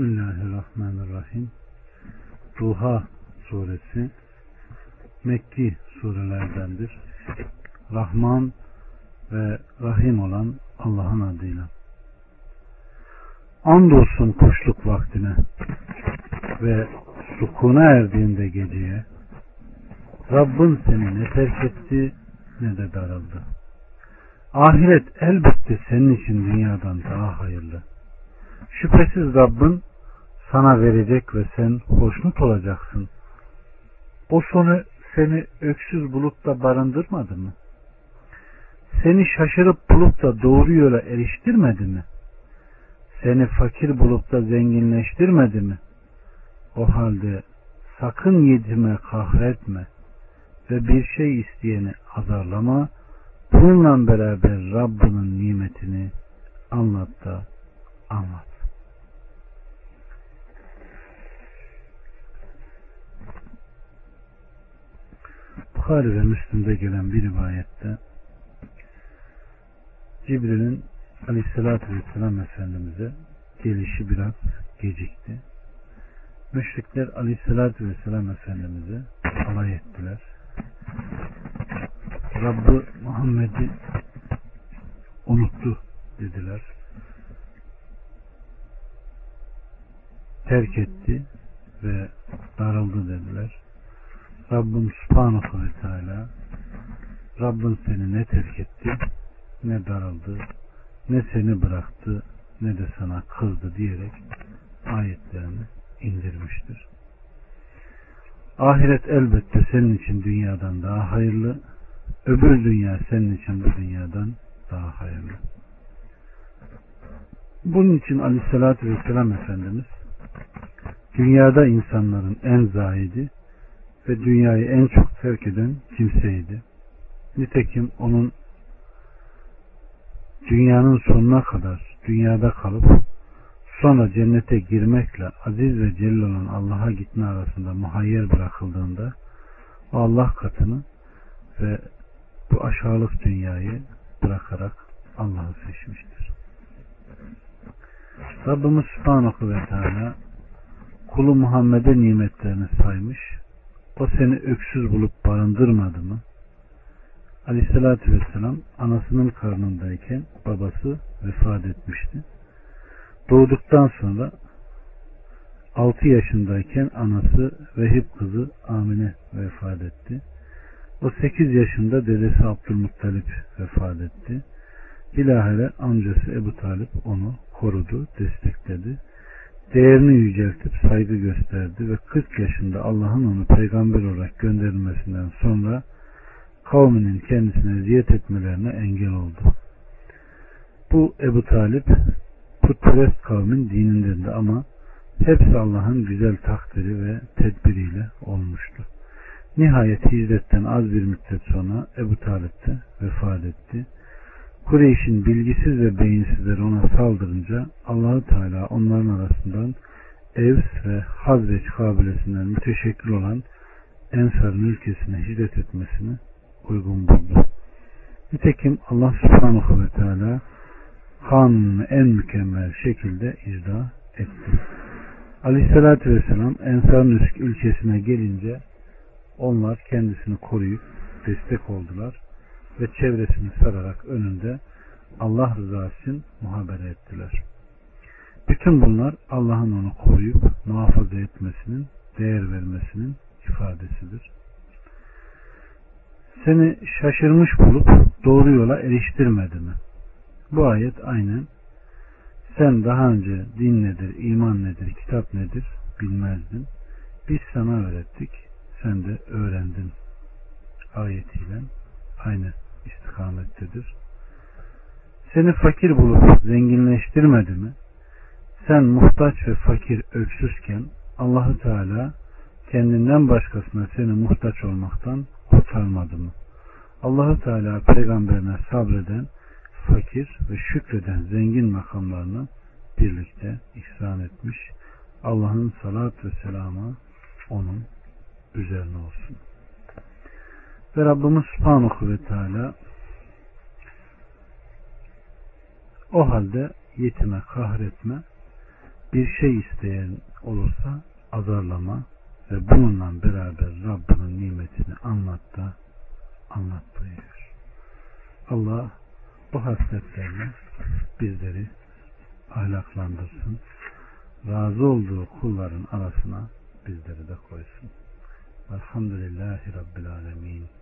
Bismillahirrahmanirrahim. Duha suresi Mekki surelerdendir. Rahman ve Rahim olan Allah'ın adıyla. Andolsun kuşluk vaktine ve sukuna erdiğinde geceye Rabbin seni ne terk etti ne de darıldı. Ahiret elbette senin için dünyadan daha hayırlı. Şüphesiz Rabbin sana verecek ve sen hoşnut olacaksın. O sonu seni öksüz bulup da barındırmadı mı? Seni şaşırıp bulup da doğru yola eriştirmedi mi? Seni fakir bulup da zenginleştirmedi mi? O halde sakın yetime kahretme ve bir şey isteyeni azarlama. Bununla beraber Rabbinin nimetini anlat da anlat. Bukhari ve Müslim'de gelen bir rivayette Cibril'in Aleyhisselatü Vesselam Efendimiz'e gelişi biraz gecikti. Müşrikler Aleyhisselatü Vesselam Efendimiz'e alay ettiler. Rabbı Muhammed'i unuttu dediler. Terk etti ve darıldı dediler. Rabbim Subhanahu ve Teala Rabbin seni ne terk etti ne daraldı ne seni bıraktı ne de sana kızdı diyerek ayetlerini indirmiştir. Ahiret elbette senin için dünyadan daha hayırlı, öbür dünya senin için bu dünyadan daha hayırlı. Bunun için aleyhissalatü vesselam Efendimiz dünyada insanların en zahidi ve dünyayı en çok terk eden kimseydi. Nitekim onun dünyanın sonuna kadar dünyada kalıp sonra cennete girmekle aziz ve celil olan Allah'a gitme arasında muhayyer bırakıldığında Allah katını ve bu aşağılık dünyayı bırakarak Allah'ı seçmiştir. Rabbimiz Subhanahu ve Teala kulu Muhammed'e nimetlerini saymış o seni öksüz bulup barındırmadı mı? Aleyhissalatü vesselam anasının karnındayken babası vefat etmişti. Doğduktan sonra 6 yaşındayken anası Vehib kızı Amine vefat etti. O 8 yaşında dedesi Abdülmuttalip vefat etti. Bilahare amcası Ebu Talip onu korudu, destekledi değerini yüceltip saygı gösterdi ve 40 yaşında Allah'ın onu peygamber olarak gönderilmesinden sonra kavminin kendisine ziyet etmelerine engel oldu. Bu Ebu Talip putperest kavmin dinindeydi ama hepsi Allah'ın güzel takdiri ve tedbiriyle olmuştu. Nihayet hicretten az bir müddet sonra Ebu Talip de vefat etti. Kureyş'in bilgisiz ve beyinsizleri ona saldırınca Allahu Teala onların arasından Evs ve Hazreç kabilesinden müteşekkil olan Ensar'ın ülkesine hicret etmesini uygun buldu. Nitekim Allah subhanahu ve teala kanunu en mükemmel şekilde icra etti. Aleyhissalatü vesselam Ensar'ın ülkesine gelince onlar kendisini koruyup destek oldular ve çevresini sararak önünde Allah rızası için muhabere ettiler. Bütün bunlar Allah'ın onu koruyup muhafaza etmesinin, değer vermesinin ifadesidir. Seni şaşırmış bulup doğru yola eriştirmedi mi? Bu ayet aynen sen daha önce din nedir, iman nedir, kitap nedir bilmezdin. Biz sana öğrettik, sen de öğrendin ayetiyle aynı istikamettedir. Seni fakir bulup zenginleştirmedi mi? Sen muhtaç ve fakir öksüzken Allahu Teala kendinden başkasına seni muhtaç olmaktan kurtarmadı mı? Allahu Teala peygamberine sabreden, fakir ve şükreden zengin makamlarını birlikte ihsan etmiş. Allah'ın salat ve selamı onun üzerine olsun. Ve Rabbimiz Subhanahu ve Teala o halde yetime kahretme bir şey isteyen olursa azarlama ve bununla beraber Rabbinin nimetini anlat da anlat buyuruyor. Allah bu hasletlerle bizleri ahlaklandırsın. Razı olduğu kulların arasına bizleri de koysun. Elhamdülillahi Rabbil Alemin.